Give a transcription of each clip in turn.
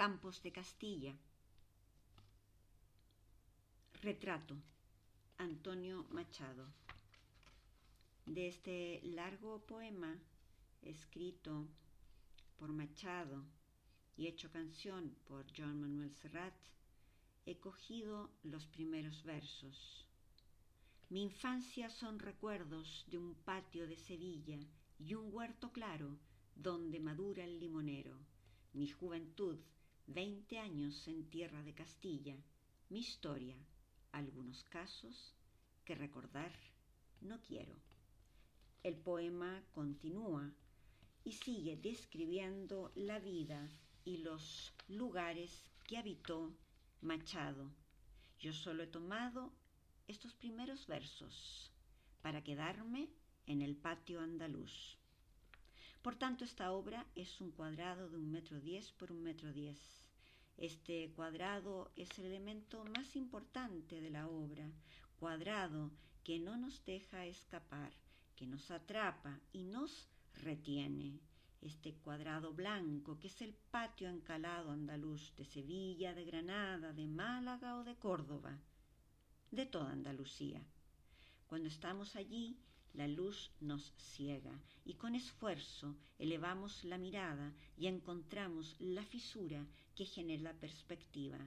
campos de Castilla. Retrato. Antonio Machado. De este largo poema escrito por Machado y hecho canción por John Manuel Serrat, he cogido los primeros versos. Mi infancia son recuerdos de un patio de Sevilla y un huerto claro donde madura el limonero. Mi juventud, veinte años en tierra de Castilla. Mi historia, algunos casos que recordar no quiero. El poema continúa y sigue describiendo la vida y los lugares que habitó Machado. Yo solo he tomado estos primeros versos para quedarme en el patio andaluz. Por tanto, esta obra es un cuadrado de un metro diez por un metro diez. Este cuadrado es el elemento más importante de la obra, cuadrado que no nos deja escapar, que nos atrapa y nos retiene. Este cuadrado blanco que es el patio encalado andaluz de Sevilla, de Granada, de Málaga o de Córdoba, de toda Andalucía. Cuando estamos allí, la luz nos ciega y con esfuerzo elevamos la mirada y encontramos la fisura que genera perspectiva.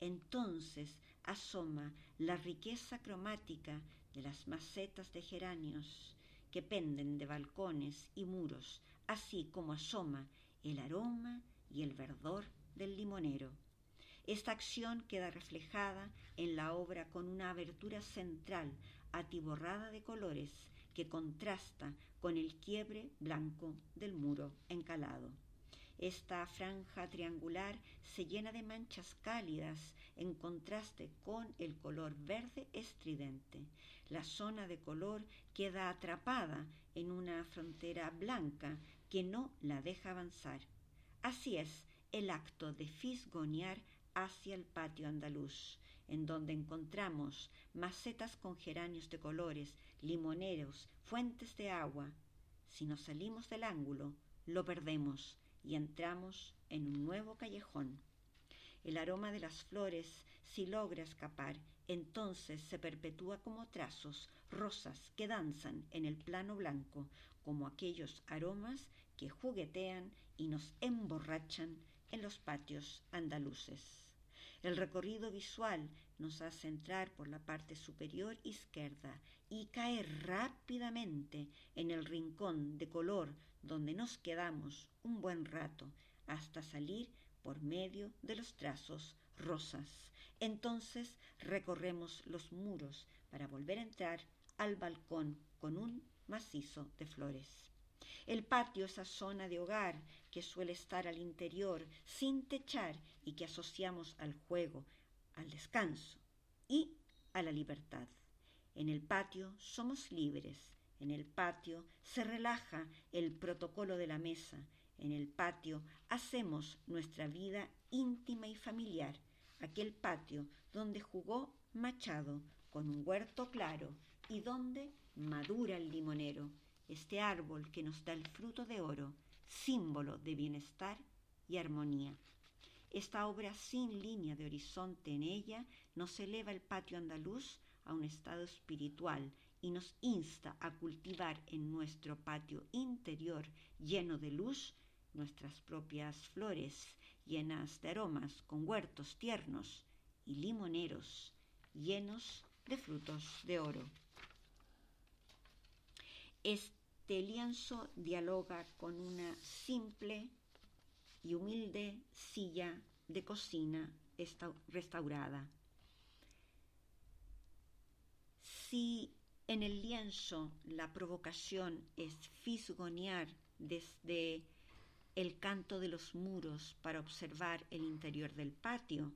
Entonces asoma la riqueza cromática de las macetas de geranios que penden de balcones y muros, así como asoma el aroma y el verdor del limonero. Esta acción queda reflejada en la obra con una abertura central atiborrada de colores que contrasta con el quiebre blanco del muro encalado. Esta franja triangular se llena de manchas cálidas en contraste con el color verde estridente. La zona de color queda atrapada en una frontera blanca que no la deja avanzar. Así es el acto de fisgonear hacia el patio andaluz, en donde encontramos macetas con geranios de colores, limoneros, fuentes de agua. Si nos salimos del ángulo, lo perdemos y entramos en un nuevo callejón. El aroma de las flores, si logra escapar, entonces se perpetúa como trazos, rosas que danzan en el plano blanco, como aquellos aromas que juguetean y nos emborrachan en los patios andaluces. El recorrido visual nos hace entrar por la parte superior izquierda y caer rápidamente en el rincón de color donde nos quedamos un buen rato hasta salir por medio de los trazos rosas. Entonces recorremos los muros para volver a entrar al balcón con un macizo de flores. El patio, esa zona de hogar que suele estar al interior sin techar y que asociamos al juego, al descanso y a la libertad. En el patio somos libres, en el patio se relaja el protocolo de la mesa, en el patio hacemos nuestra vida íntima y familiar, aquel patio donde jugó Machado con un huerto claro y donde madura el limonero este árbol que nos da el fruto de oro, símbolo de bienestar y armonía. Esta obra sin línea de horizonte en ella nos eleva el patio andaluz a un estado espiritual y nos insta a cultivar en nuestro patio interior lleno de luz nuestras propias flores llenas de aromas con huertos tiernos y limoneros llenos de frutos de oro. Este lienzo dialoga con una simple y humilde silla de cocina restaurada. Si en el lienzo la provocación es fisgonear desde el canto de los muros para observar el interior del patio,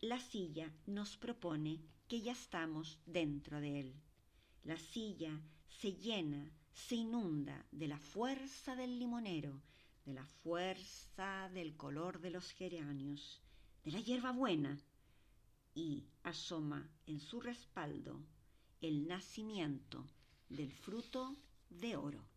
la silla nos propone que ya estamos dentro de él. La silla se llena, se inunda de la fuerza del limonero, de la fuerza del color de los geranios, de la hierba buena, y asoma en su respaldo el nacimiento del fruto de oro.